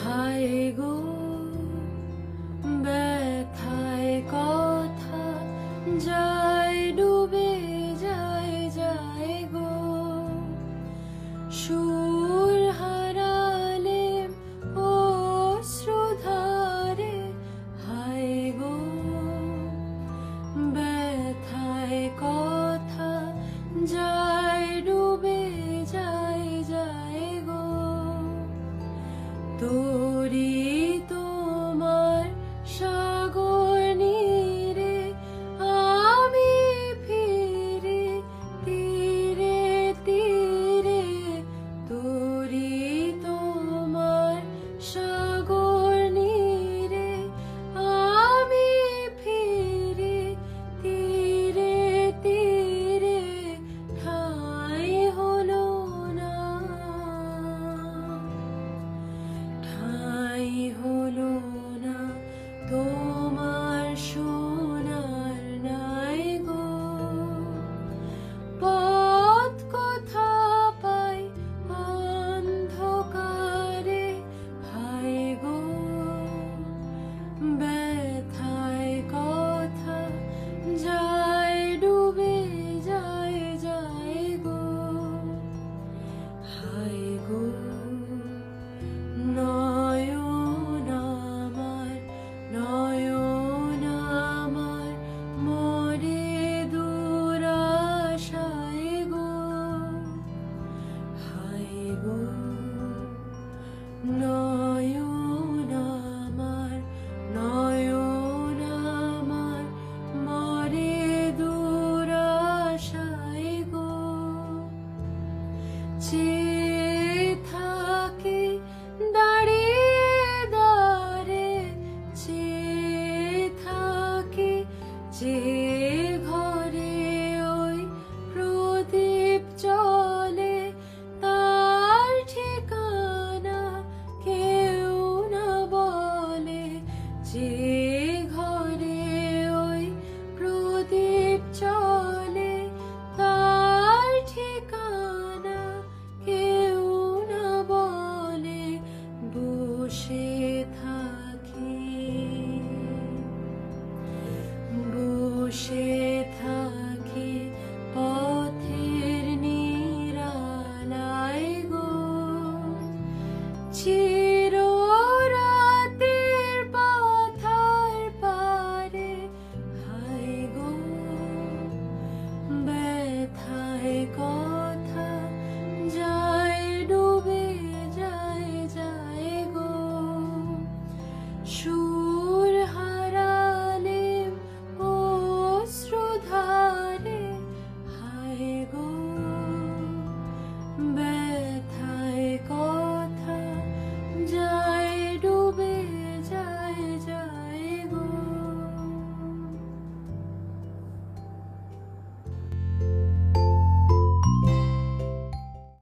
hi go she